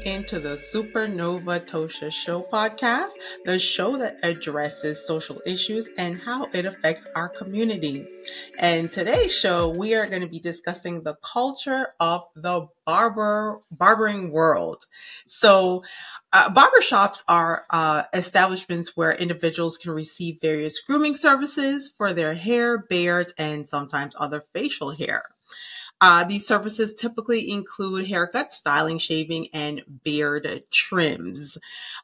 tuning in to the Supernova Tosha Show podcast, the show that addresses social issues and how it affects our community. And today's show, we are going to be discussing the culture of the barber barbering world. So, uh, barbershops are uh, establishments where individuals can receive various grooming services for their hair, beards, and sometimes other facial hair. Uh, these services typically include haircuts, styling, shaving, and beard trims.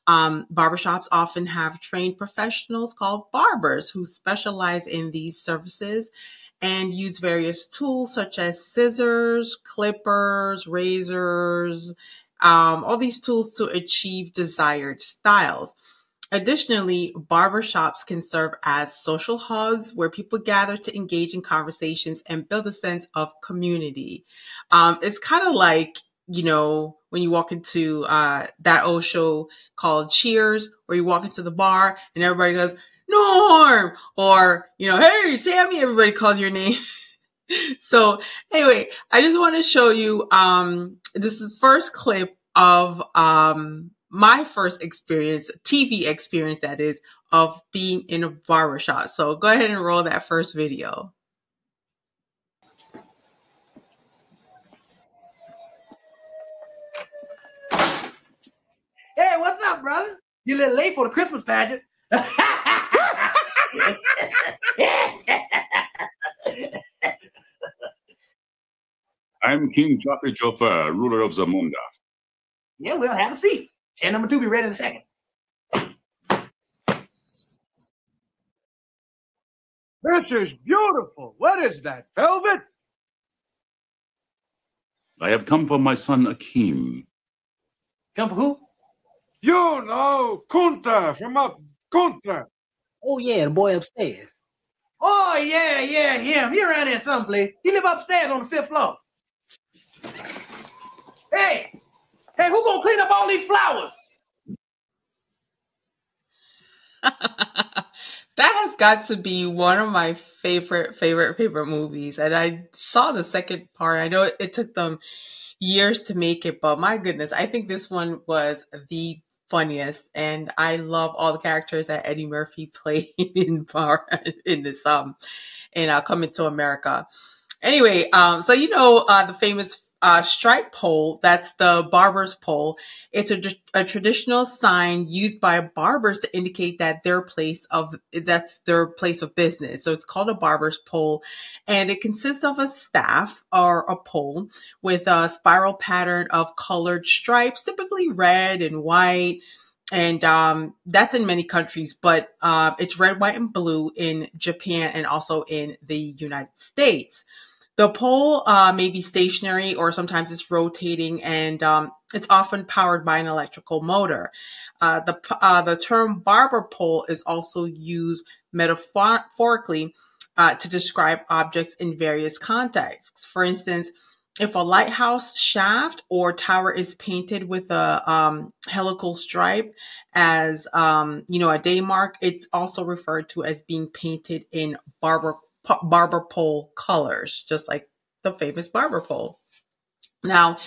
Um, barbershops often have trained professionals called barbers who specialize in these services and use various tools such as scissors, clippers, razors, um, all these tools to achieve desired styles. Additionally, barbershops can serve as social hubs where people gather to engage in conversations and build a sense of community. Um, it's kind of like, you know, when you walk into uh, that old show called Cheers, where you walk into the bar and everybody goes, Norm, or, you know, hey, Sammy, everybody calls your name. so anyway, I just want to show you, um, this is first clip of, um, my first experience, TV experience that is, of being in a barbershop. So go ahead and roll that first video. Hey, what's up, brother? You a little late for the Christmas pageant. I'm King Jaffe Joffer, ruler of Zamunda. yeah, we'll have a seat. Chair number two be ready in a second. This is beautiful. What is that? Velvet? I have come for my son Akeem. Come for who? You know, Kunta from up Kunta. Oh yeah, the boy upstairs. Oh, yeah, yeah, him. He around here someplace. He live upstairs on the fifth floor. Hey, hey, who gonna clean up all these flowers? that has got to be one of my favorite, favorite, favorite movies. And I saw the second part. I know it, it took them years to make it, but my goodness, I think this one was the funniest and I love all the characters that Eddie Murphy played in bar in this um in uh, Coming to America. Anyway, um so you know uh the famous uh, stripe pole, that's the barber's pole. It's a, a traditional sign used by barbers to indicate that their place of, that's their place of business. So it's called a barber's pole and it consists of a staff or a pole with a spiral pattern of colored stripes, typically red and white. And um, that's in many countries, but uh, it's red, white, and blue in Japan and also in the United States. The pole uh, may be stationary or sometimes it's rotating and um, it's often powered by an electrical motor. Uh, the, uh, the term barber pole is also used metaphorically uh, to describe objects in various contexts. For instance, if a lighthouse shaft or tower is painted with a um, helical stripe as um, you know a day mark, it's also referred to as being painted in barber barber pole colors, just like the famous barber pole. Now,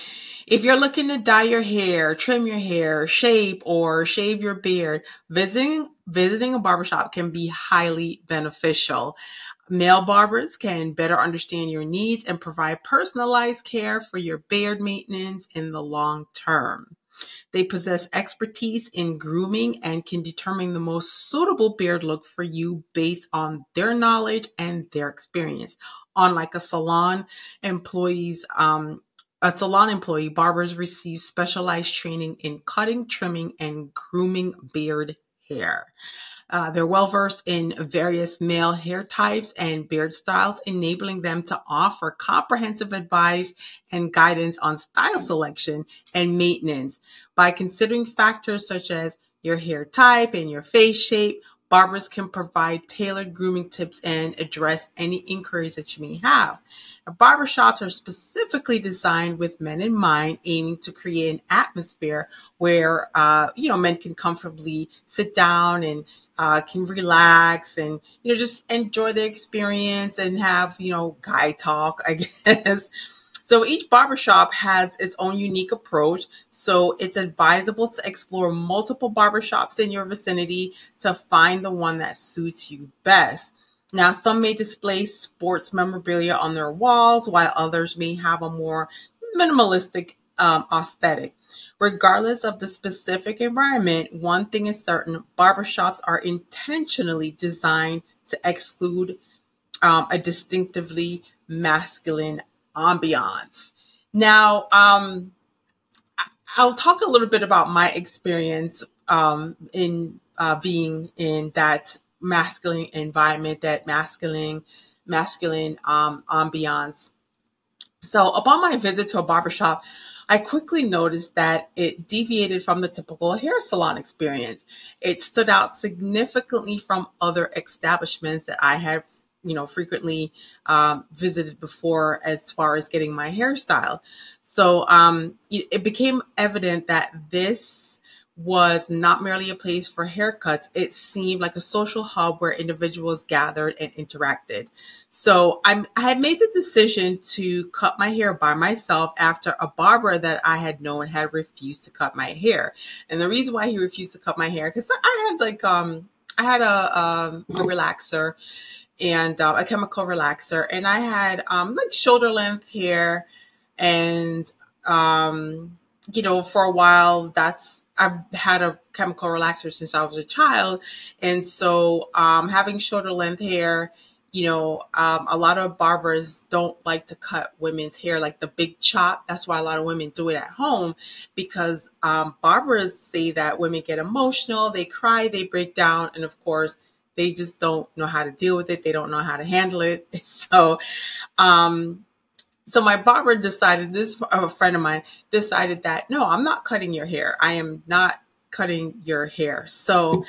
if you're looking to dye your hair, trim your hair, shape, or shave your beard, visiting visiting a barbershop can be highly beneficial. Male barbers can better understand your needs and provide personalized care for your beard maintenance in the long term. They possess expertise in grooming and can determine the most suitable beard look for you based on their knowledge and their experience. Unlike a salon employees, um, a salon employee, barbers receive specialized training in cutting, trimming, and grooming beard hair. Uh, they're well versed in various male hair types and beard styles, enabling them to offer comprehensive advice and guidance on style selection and maintenance. By considering factors such as your hair type and your face shape, Barbers can provide tailored grooming tips and address any inquiries that you may have. Now, barbershops are specifically designed with men in mind, aiming to create an atmosphere where uh, you know men can comfortably sit down and uh, can relax and you know just enjoy the experience and have you know guy talk, I guess. So each barbershop has its own unique approach. So it's advisable to explore multiple barbershops in your vicinity to find the one that suits you best. Now, some may display sports memorabilia on their walls, while others may have a more minimalistic um, aesthetic. Regardless of the specific environment, one thing is certain barbershops are intentionally designed to exclude um, a distinctively masculine ambiance. Now, um, I'll talk a little bit about my experience um, in uh, being in that masculine environment, that masculine masculine um, ambiance. So, upon my visit to a barbershop, I quickly noticed that it deviated from the typical hair salon experience. It stood out significantly from other establishments that I had you know frequently um, visited before as far as getting my hairstyle. So um, it became evident that this was not merely a place for haircuts. It seemed like a social hub where individuals gathered and interacted. So I'm, i had made the decision to cut my hair by myself after a barber that i had known had refused to cut my hair. And the reason why he refused to cut my hair because i had like um i had a, um, a relaxer and uh, a chemical relaxer, and I had um, like shoulder length hair, and um, you know, for a while, that's I've had a chemical relaxer since I was a child, and so um, having shoulder length hair, you know, um, a lot of barbers don't like to cut women's hair like the big chop. That's why a lot of women do it at home because um, barbers say that women get emotional, they cry, they break down, and of course they just don't know how to deal with it. They don't know how to handle it. So, um, so my barber decided this a friend of mine decided that no, I'm not cutting your hair. I am not cutting your hair. So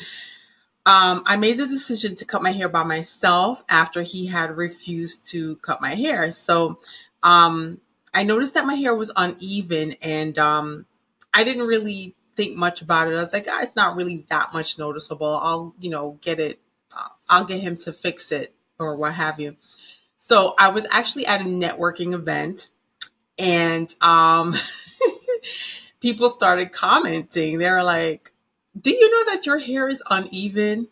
um, I made the decision to cut my hair by myself after he had refused to cut my hair. So um, I noticed that my hair was uneven and um, I didn't really think much about it. I was like, ah, it's not really that much noticeable. I'll, you know, get it I'll get him to fix it or what have you. So I was actually at a networking event and um, people started commenting. They were like, Do you know that your hair is uneven?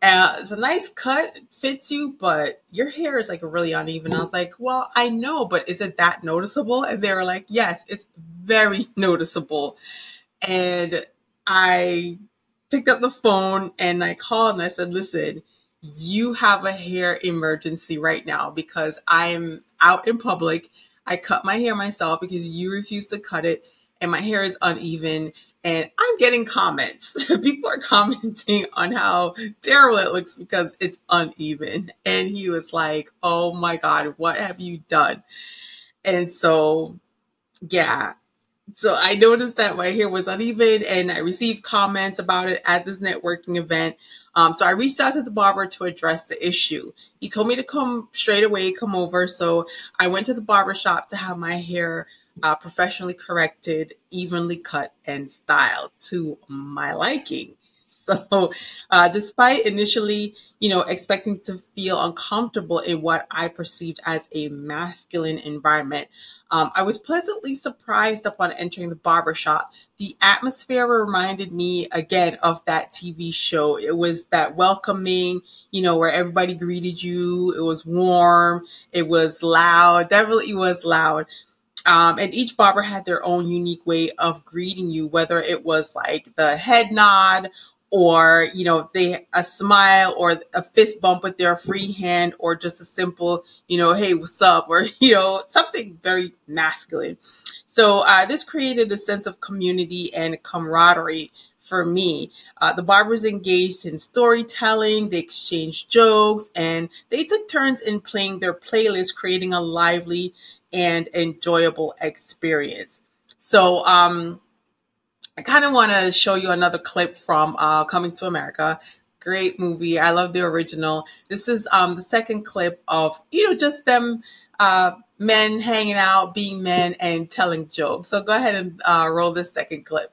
Uh, it's a nice cut, fits you, but your hair is like really uneven. I was like, Well, I know, but is it that noticeable? And they were like, Yes, it's very noticeable. And I picked up the phone and I called and I said, Listen, you have a hair emergency right now because I'm out in public. I cut my hair myself because you refuse to cut it and my hair is uneven and I'm getting comments. People are commenting on how terrible it looks because it's uneven. And he was like, "Oh my god, what have you done?" And so yeah, so I noticed that my hair was uneven and I received comments about it at this networking event. Um, so I reached out to the barber to address the issue. He told me to come straight away, come over. So I went to the barber shop to have my hair uh, professionally corrected, evenly cut, and styled to my liking. So, uh, despite initially, you know, expecting to feel uncomfortable in what I perceived as a masculine environment, um, I was pleasantly surprised upon entering the barbershop. The atmosphere reminded me again of that TV show. It was that welcoming, you know, where everybody greeted you. It was warm. It was loud. Definitely was loud. Um, and each barber had their own unique way of greeting you, whether it was like the head nod or you know they a smile or a fist bump with their free hand or just a simple you know hey what's up? Or you know something very masculine. So uh, this created a sense of community and camaraderie for me. Uh, the barbers engaged in storytelling they exchanged jokes and they took turns in playing their playlist creating a lively and enjoyable experience. So um I kind of want to show you another clip from uh, Coming to America. Great movie. I love the original. This is um, the second clip of, you know, just them uh, men hanging out, being men, and telling jokes. So go ahead and uh, roll this second clip.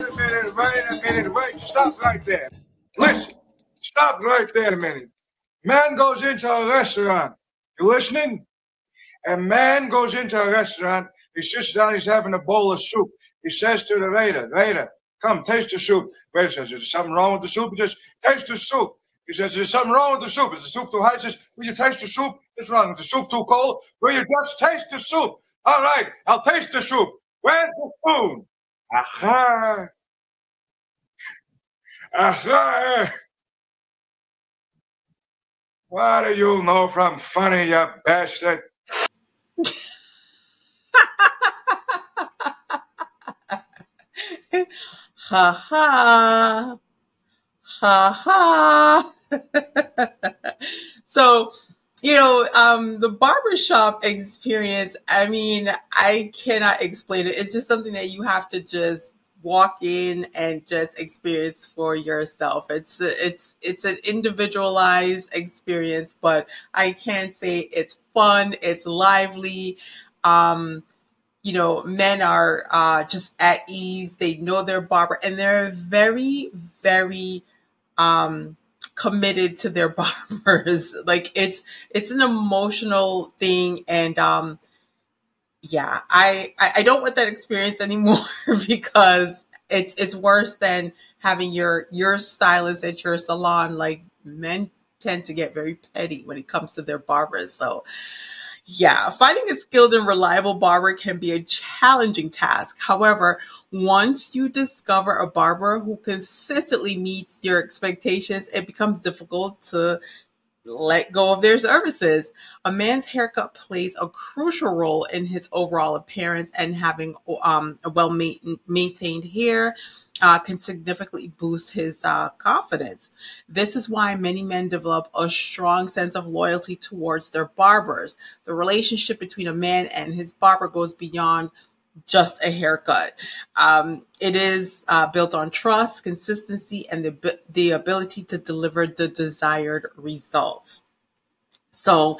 Wait a minute, wait a minute, wait, stop right there. Listen, stop right there a minute. Man goes into a restaurant. You listening? A man goes into a restaurant, he sits down, he's having a bowl of soup. He says to the waiter, Waiter, come, taste the soup. Waiter says, Is there something wrong with the soup? He says, Taste the soup. He says, Is there something wrong with the soup? Is the soup too hot? He says, Will you taste the soup? What's wrong? Is the soup too cold? Will you just taste the soup? All right, I'll taste the soup. Where's the spoon? Aha. Aha. What do you know from funny, you bastard? ha ha. Ha ha. so, you know, um, the barbershop experience, I mean, I cannot explain it. It's just something that you have to just walk in and just experience for yourself. It's it's it's an individualized experience, but I can say it's fun, it's lively. Um, you know, men are uh, just at ease. They know their barber, and they're very, very um, committed to their barbers. like it's it's an emotional thing, and um, yeah, I, I I don't want that experience anymore because it's it's worse than having your your stylist at your salon. Like men tend to get very petty when it comes to their barbers, so yeah, finding a skilled and reliable barber can be a challenging task. However, once you discover a barber who consistently meets your expectations, it becomes difficult to let go of their services. A man's haircut plays a crucial role in his overall appearance, and having um, a well maintained hair uh, can significantly boost his uh, confidence. This is why many men develop a strong sense of loyalty towards their barbers. The relationship between a man and his barber goes beyond just a haircut. Um, it is uh, built on trust, consistency, and the, the ability to deliver the desired results. So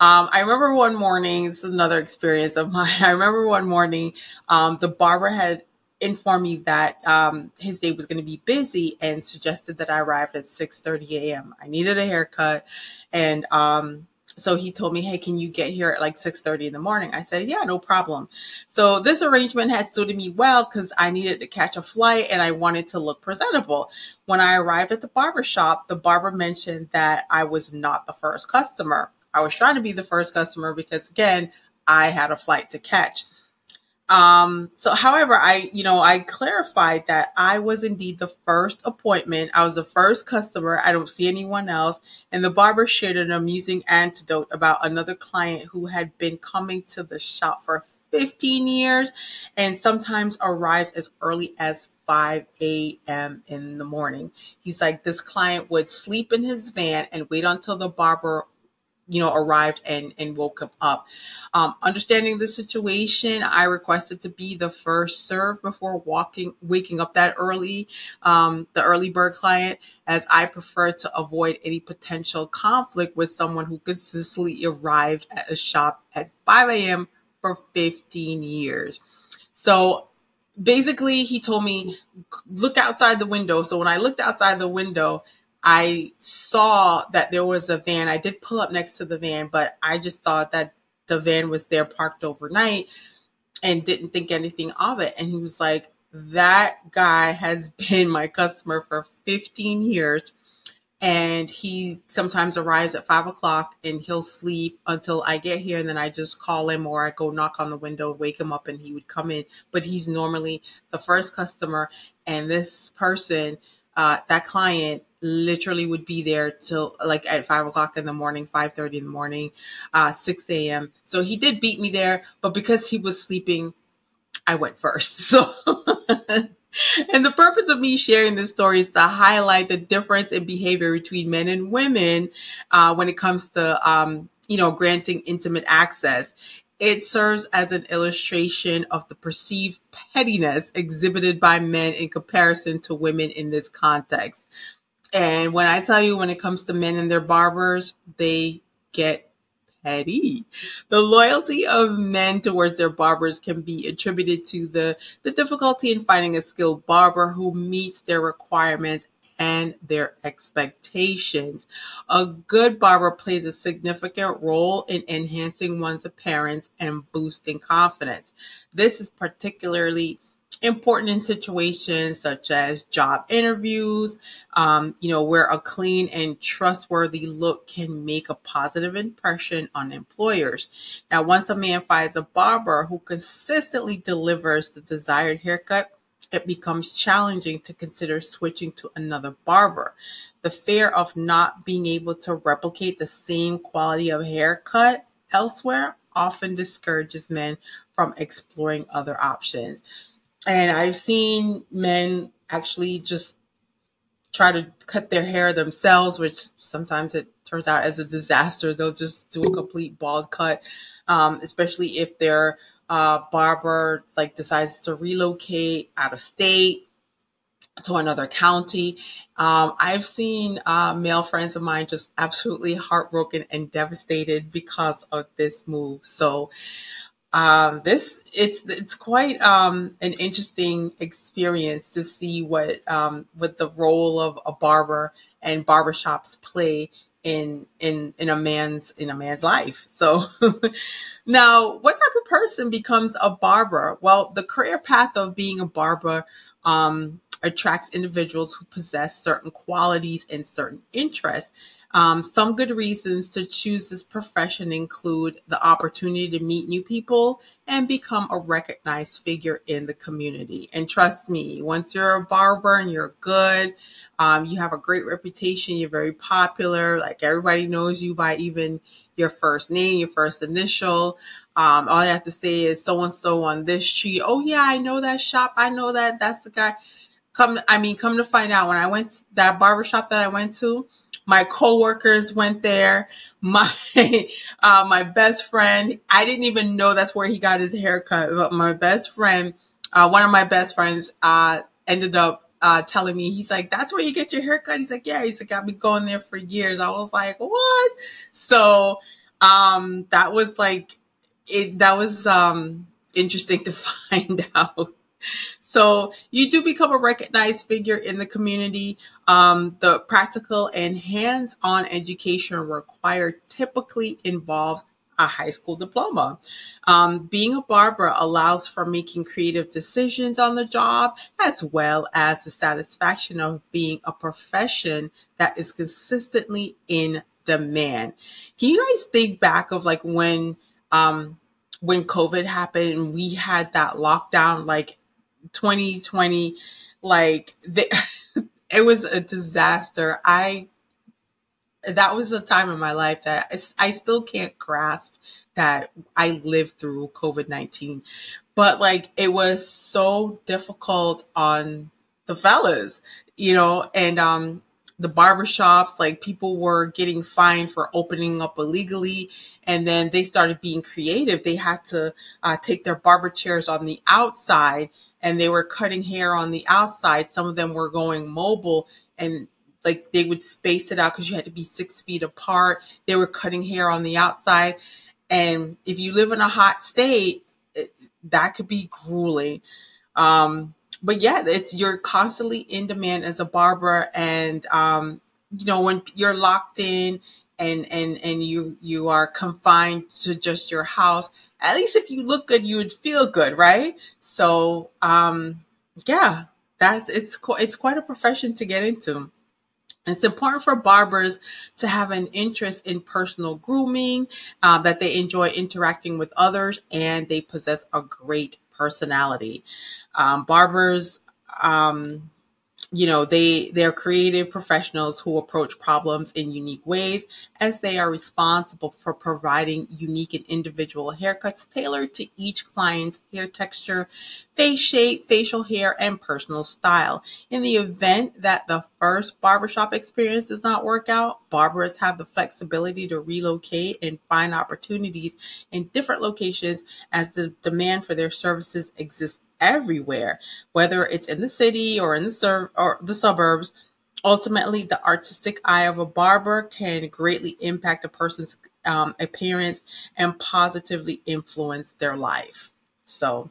um, I remember one morning, this is another experience of mine. I remember one morning, um, the barber had informed me that um, his day was going to be busy and suggested that I arrived at 6:30 a.m. I needed a haircut, and um, so he told me, "Hey, can you get here at like 6:30 in the morning?" I said, "Yeah, no problem." So this arrangement had suited me well because I needed to catch a flight and I wanted to look presentable. When I arrived at the barber shop, the barber mentioned that I was not the first customer. I was trying to be the first customer because again, I had a flight to catch. Um, so however, I, you know, I clarified that I was indeed the first appointment. I was the first customer. I don't see anyone else. And the barber shared an amusing anecdote about another client who had been coming to the shop for 15 years and sometimes arrives as early as 5 a.m. in the morning. He's like, this client would sleep in his van and wait until the barber you know, arrived and, and woke him up. Um, understanding the situation, I requested to be the first serve before walking, waking up that early, um, the early bird client, as I prefer to avoid any potential conflict with someone who consistently arrived at a shop at 5 a.m. for 15 years. So basically, he told me, look outside the window. So when I looked outside the window, I saw that there was a van. I did pull up next to the van, but I just thought that the van was there parked overnight and didn't think anything of it. And he was like, That guy has been my customer for 15 years. And he sometimes arrives at five o'clock and he'll sleep until I get here. And then I just call him or I go knock on the window, wake him up, and he would come in. But he's normally the first customer. And this person, uh, that client literally would be there till like at five o'clock in the morning, five thirty in the morning, uh, six a.m. So he did beat me there, but because he was sleeping, I went first. So. and the purpose of me sharing this story is to highlight the difference in behavior between men and women uh, when it comes to, um, you know, granting intimate access. It serves as an illustration of the perceived pettiness exhibited by men in comparison to women in this context. And when I tell you, when it comes to men and their barbers, they get petty. The loyalty of men towards their barbers can be attributed to the, the difficulty in finding a skilled barber who meets their requirements and their expectations. A good barber plays a significant role in enhancing one's appearance and boosting confidence. This is particularly important in situations such as job interviews, um, you know, where a clean and trustworthy look can make a positive impression on employers. Now, once a man finds a barber who consistently delivers the desired haircut, it becomes challenging to consider switching to another barber. The fear of not being able to replicate the same quality of haircut elsewhere often discourages men from exploring other options. And I've seen men actually just try to cut their hair themselves, which sometimes it turns out as a disaster. They'll just do a complete bald cut, um, especially if their uh, barber like decides to relocate out of state to another county. Um, I've seen uh, male friends of mine just absolutely heartbroken and devastated because of this move. So um, this it's it's quite um, an interesting experience to see what um, what the role of a barber and barbershops play in in in a man's in a man's life. So now, what type of person becomes a barber? Well, the career path of being a barber um, attracts individuals who possess certain qualities and certain interests. Um, some good reasons to choose this profession include the opportunity to meet new people and become a recognized figure in the community. And trust me, once you're a barber and you're good, um, you have a great reputation, you're very popular, like everybody knows you by even your first name, your first initial. Um, all you have to say is so and so on this street. Oh, yeah, I know that shop. I know that. That's the guy. Come, I mean, come to find out, when I went to that barbershop that I went to, my coworkers went there. My uh, my best friend, I didn't even know that's where he got his haircut. But my best friend, uh, one of my best friends, uh, ended up uh, telling me he's like, "That's where you get your haircut." He's like, "Yeah." He's like, "I've been going there for years." I was like, "What?" So um, that was like it. That was um, interesting to find out. So you do become a recognized figure in the community. Um, the practical and hands-on education required typically involve a high school diploma. Um, being a barber allows for making creative decisions on the job, as well as the satisfaction of being a profession that is consistently in demand. Can you guys think back of like when um, when COVID happened and we had that lockdown, like 2020 like it was a disaster. I that was a time in my life that I, I still can't grasp that i lived through covid-19 but like it was so difficult on the fellas you know and um the barbershops, like people were getting fined for opening up illegally. And then they started being creative. They had to uh, take their barber chairs on the outside and they were cutting hair on the outside. Some of them were going mobile and like they would space it out because you had to be six feet apart. They were cutting hair on the outside. And if you live in a hot state, that could be grueling. Um, but yeah, it's you're constantly in demand as a barber, and um, you know when you're locked in and and and you you are confined to just your house at least if you look good, you would feel good, right? So, um, yeah, that's it's it's quite a profession to get into. It's important for barbers to have an interest in personal grooming, uh, that they enjoy interacting with others, and they possess a great personality. Um, barbers um, you know they they're creative professionals who approach problems in unique ways as they are responsible for providing unique and individual haircuts tailored to each client's hair texture face shape facial hair and personal style. In the event that the first barbershop experience does not work out barbers have the flexibility to relocate and find opportunities in different locations as the demand for their services exists everywhere, whether it's in the city or in the sur- or the suburbs. Ultimately, the artistic eye of a barber can greatly impact a person's um, appearance and positively influence their life. So,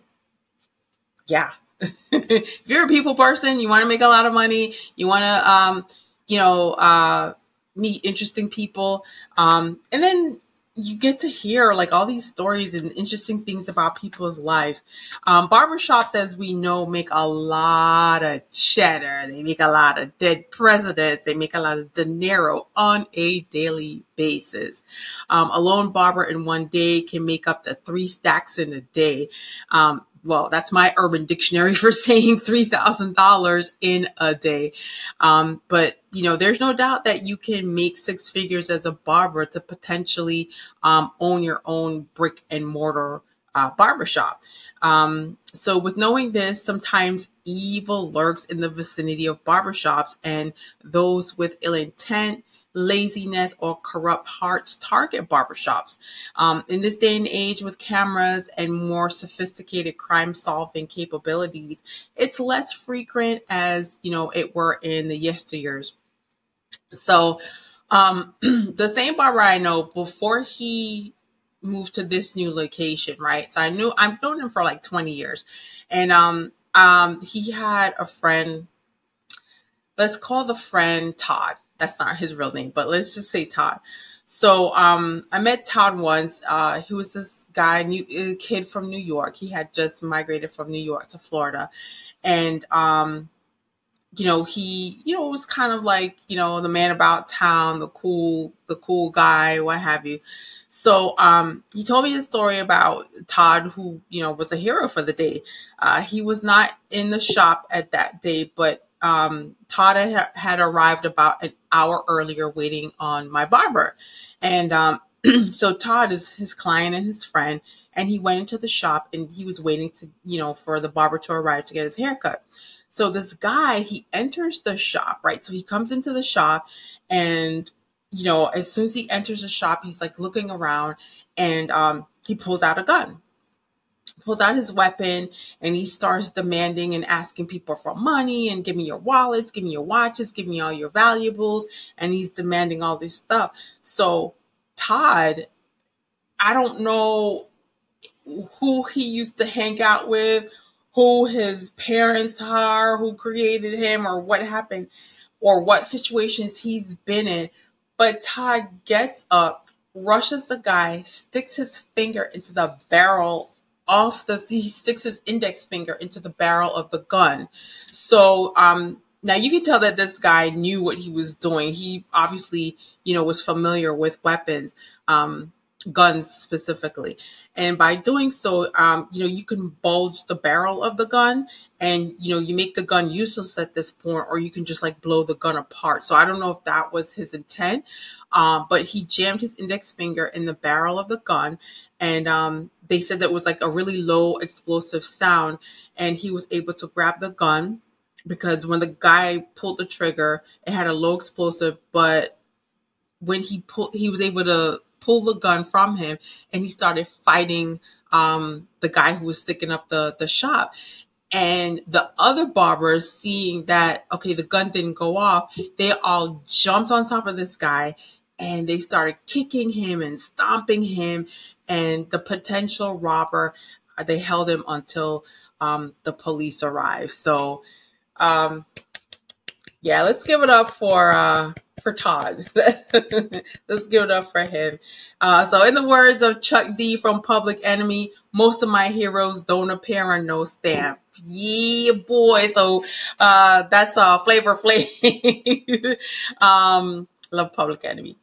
yeah. if you're a people person, you want to make a lot of money, you want to, um, you know, uh, meet interesting people, um, and then you get to hear like all these stories and interesting things about people's lives. Um, barbershops, as we know, make a lot of cheddar. They make a lot of dead presidents. They make a lot of dinero on a daily basis. Um, a lone barber in one day can make up to three stacks in a day. Um, well, that's my urban dictionary for saying $3,000 in a day. Um, but, you know, there's no doubt that you can make six figures as a barber to potentially um, own your own brick and mortar uh, barbershop. Um, so, with knowing this, sometimes evil lurks in the vicinity of barbershops, and those with ill intent laziness, or corrupt hearts target barbershops. Um, in this day and age, with cameras and more sophisticated crime solving capabilities, it's less frequent as you know it were in the yesteryears. So, um, the same barber I know before he moved to this new location, right? So I knew I've known him for like 20 years, and um, um, he had a friend. Let's call the friend Todd that's not his real name, but let's just say Todd. So um, I met Todd once. Uh, he was this guy, new a kid from New York. He had just migrated from New York to Florida, and um, you know he you know was kind of like you know the man about town, the cool the cool guy, what have you. So um, he told me a story about Todd, who you know was a hero for the day. Uh, he was not in the shop at that day, but um, Todd had, had arrived about an hour earlier waiting on my barber. And um, so Todd is his client and his friend, and he went into the shop and he was waiting to, you know, for the barber to arrive to get his haircut. So this guy, he enters the shop, right? So he comes into the shop and you know, as soon as he enters the shop, he's like looking around and um, he pulls out a gun pulls out his weapon and he starts demanding and asking people for money and give me your wallets, give me your watches, give me all your valuables. And he's demanding all this stuff. So Todd, I don't know who he used to hang out with, who his parents are, who created him, or what happened, or what situations he's been in. But Todd gets up, rushes the guy, sticks his finger into the barrel off the he sticks his index finger into the barrel of the gun. So um now you can tell that this guy knew what he was doing. He obviously, you know, was familiar with weapons. Um guns specifically. And by doing so, um, you know, you can bulge the barrel of the gun and, you know, you make the gun useless at this point, or you can just like blow the gun apart. So I don't know if that was his intent, um, but he jammed his index finger in the barrel of the gun. And um, they said that was like a really low explosive sound. And he was able to grab the gun because when the guy pulled the trigger, it had a low explosive, but when he pulled, he was able to pull the gun from him and he started fighting um, the guy who was sticking up the, the shop. And the other barbers, seeing that, okay, the gun didn't go off, they all jumped on top of this guy and they started kicking him and stomping him. And the potential robber, uh, they held him until um, the police arrived. So, um, yeah, let's give it up for uh, for Todd. Let's give it up for him. Uh, so, in the words of Chuck D from Public Enemy, most of my heroes don't appear on no stamp. Yeah, boy. So uh, that's uh, Flavor Flav. um, love Public Enemy.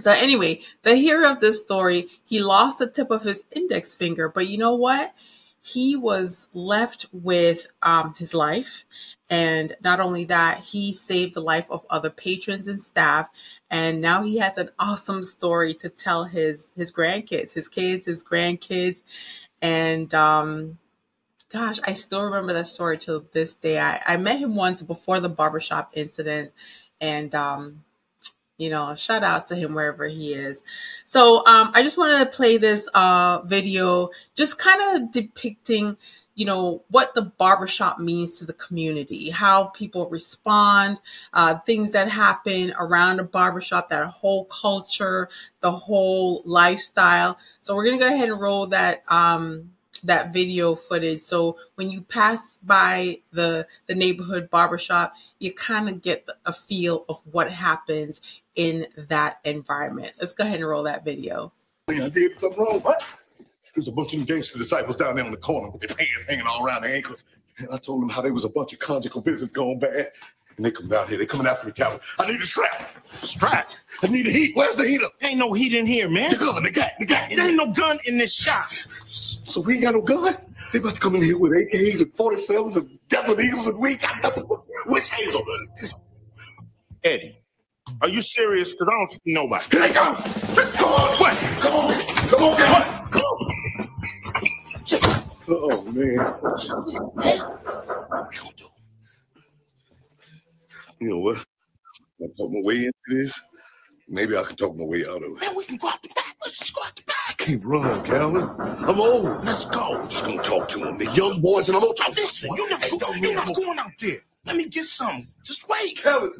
So anyway, the hero of this story, he lost the tip of his index finger, but you know what? he was left with um, his life. And not only that, he saved the life of other patrons and staff. And now he has an awesome story to tell his his grandkids, his kids, his grandkids. And um, gosh, I still remember that story till this day. I, I met him once before the barbershop incident. And um, you know, shout out to him wherever he is. So um, I just want to play this uh, video, just kind of depicting, you know, what the barbershop means to the community, how people respond, uh, things that happen around a barbershop, that whole culture, the whole lifestyle. So we're gonna go ahead and roll that um, that video footage. So when you pass by the the neighborhood barbershop, you kind of get a feel of what happens in that environment. Let's go ahead and roll that video. I did something wrong. What? There's a bunch of gangster disciples down there on the corner with their pants hanging all around their ankles. And I told them how there was a bunch of conjugal business going bad. And they come down here. They coming after me, Calvin. I need a strap. Strap. I need a heat. Where's the heater? Ain't no heat in here, man. The gun, the gun, the gun. It ain't no gun in this shop. So we ain't got no gun? They about to come in here with AKs and 47s and Desert Eagles and we ain't got nothing. Witch Hazel. Eddie, are you serious? Because I don't see nobody. Here they come. Come on. What? Come on. Come on, Calvin. Come on. Oh, man. What are we gonna do? You know what? I talk my way into this. Maybe I can talk my way out of it. Man, we can go out the back. Let's just go out the I back. can't run, Calvin. I'm old. Let's go. I'm just gonna talk to them. The young boys, and I'm gonna talk to Listen, them. you're not, go- you're not going out there. Let me get some. Just wait. Calvin.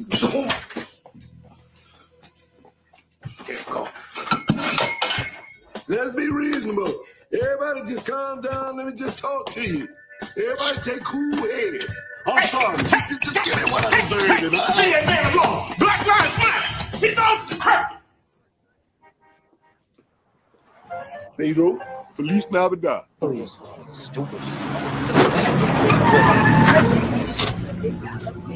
Here go. Let's be reasonable. Everybody just calm down. Let me just talk to you. Everybody take cool headed. I'm sorry. Just, just give me what I deserve. and Leave I- that man alone. Black Lives Matter. He's off the crap. Pedro, Feliz Navidad. Please. Stupid.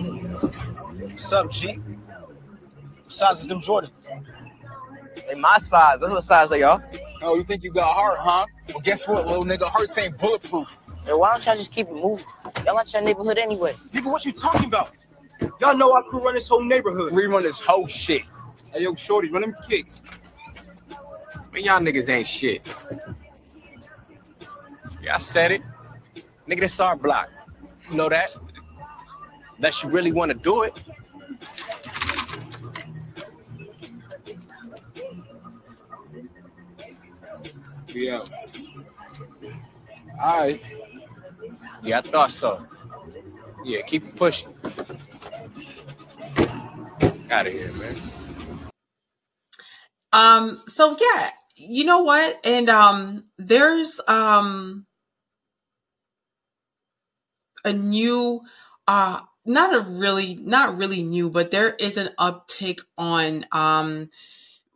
What's up, G? What size is them Jordans? They my size. That's what size they are. Oh, you think you got heart, huh? Well, guess what, little nigga? Hearts ain't bulletproof. Yo, why don't y'all just keep it moving? Y'all out your neighborhood anyway. Nigga, what you talking about? Y'all know our crew run this whole neighborhood. We run this whole shit. Hey, yo, Shorty, run them kicks. Man, y'all niggas ain't shit. Yeah, I said it. Nigga, this our block. You know that? Unless you really want to do it. Yeah. All right. Yeah, I thought so. Yeah, keep pushing. Out of here, man. Um, so yeah, you know what? And um there's um a new uh not a really not really new, but there is an uptick on um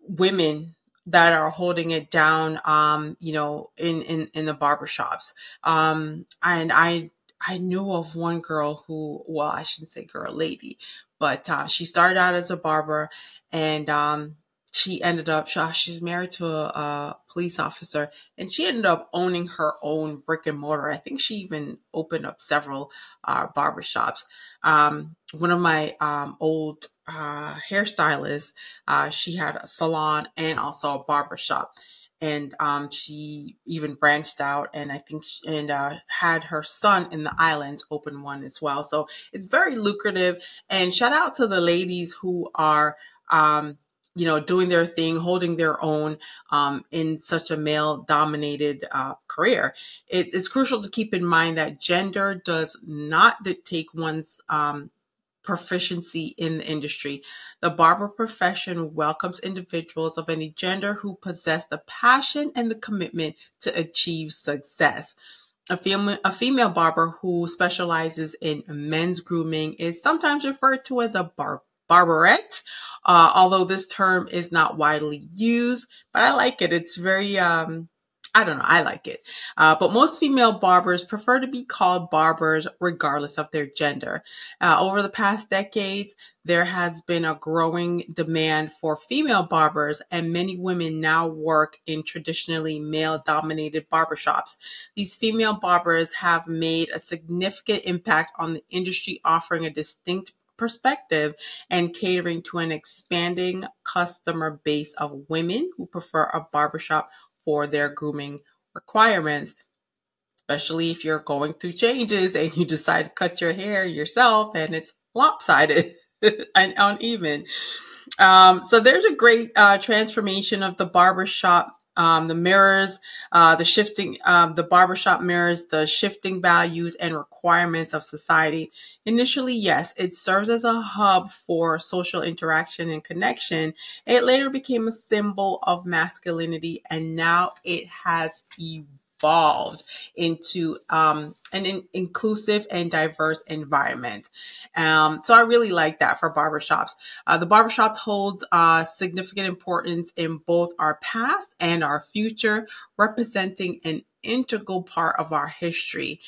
women that are holding it down um you know in in in the barbershops um and i i knew of one girl who well i shouldn't say girl lady but uh, she started out as a barber and um she ended up she- she's married to a, a police officer and she ended up owning her own brick and mortar. I think she even opened up several uh barbershops um one of my um old uh hairstylists uh, she had a salon and also a barber shop. And um, she even branched out and I think she, and uh, had her son in the islands open one as well. So it's very lucrative. And shout out to the ladies who are, um, you know, doing their thing, holding their own um, in such a male dominated uh, career. It, it's crucial to keep in mind that gender does not dictate one's um, proficiency in the industry. The barber profession welcomes individuals of any gender who possess the passion and the commitment to achieve success. A female, a female barber who specializes in men's grooming is sometimes referred to as a bar, barberette, uh, although this term is not widely used, but I like it. It's very, um, I don't know. I like it. Uh, but most female barbers prefer to be called barbers regardless of their gender. Uh, over the past decades, there has been a growing demand for female barbers, and many women now work in traditionally male dominated barbershops. These female barbers have made a significant impact on the industry, offering a distinct perspective and catering to an expanding customer base of women who prefer a barbershop for their grooming requirements, especially if you're going through changes and you decide to cut your hair yourself and it's lopsided and uneven. Um, so there's a great uh, transformation of the barbershop. Um, the mirrors, uh, the shifting, um, the barbershop mirrors the shifting values and requirements of society. Initially, yes, it serves as a hub for social interaction and connection. It later became a symbol of masculinity, and now it has evolved into um, an in- inclusive and diverse environment. Um, so I really like that for barbershops. Uh, the barbershops hold uh, significant importance in both our past and our future, representing an integral part of our history.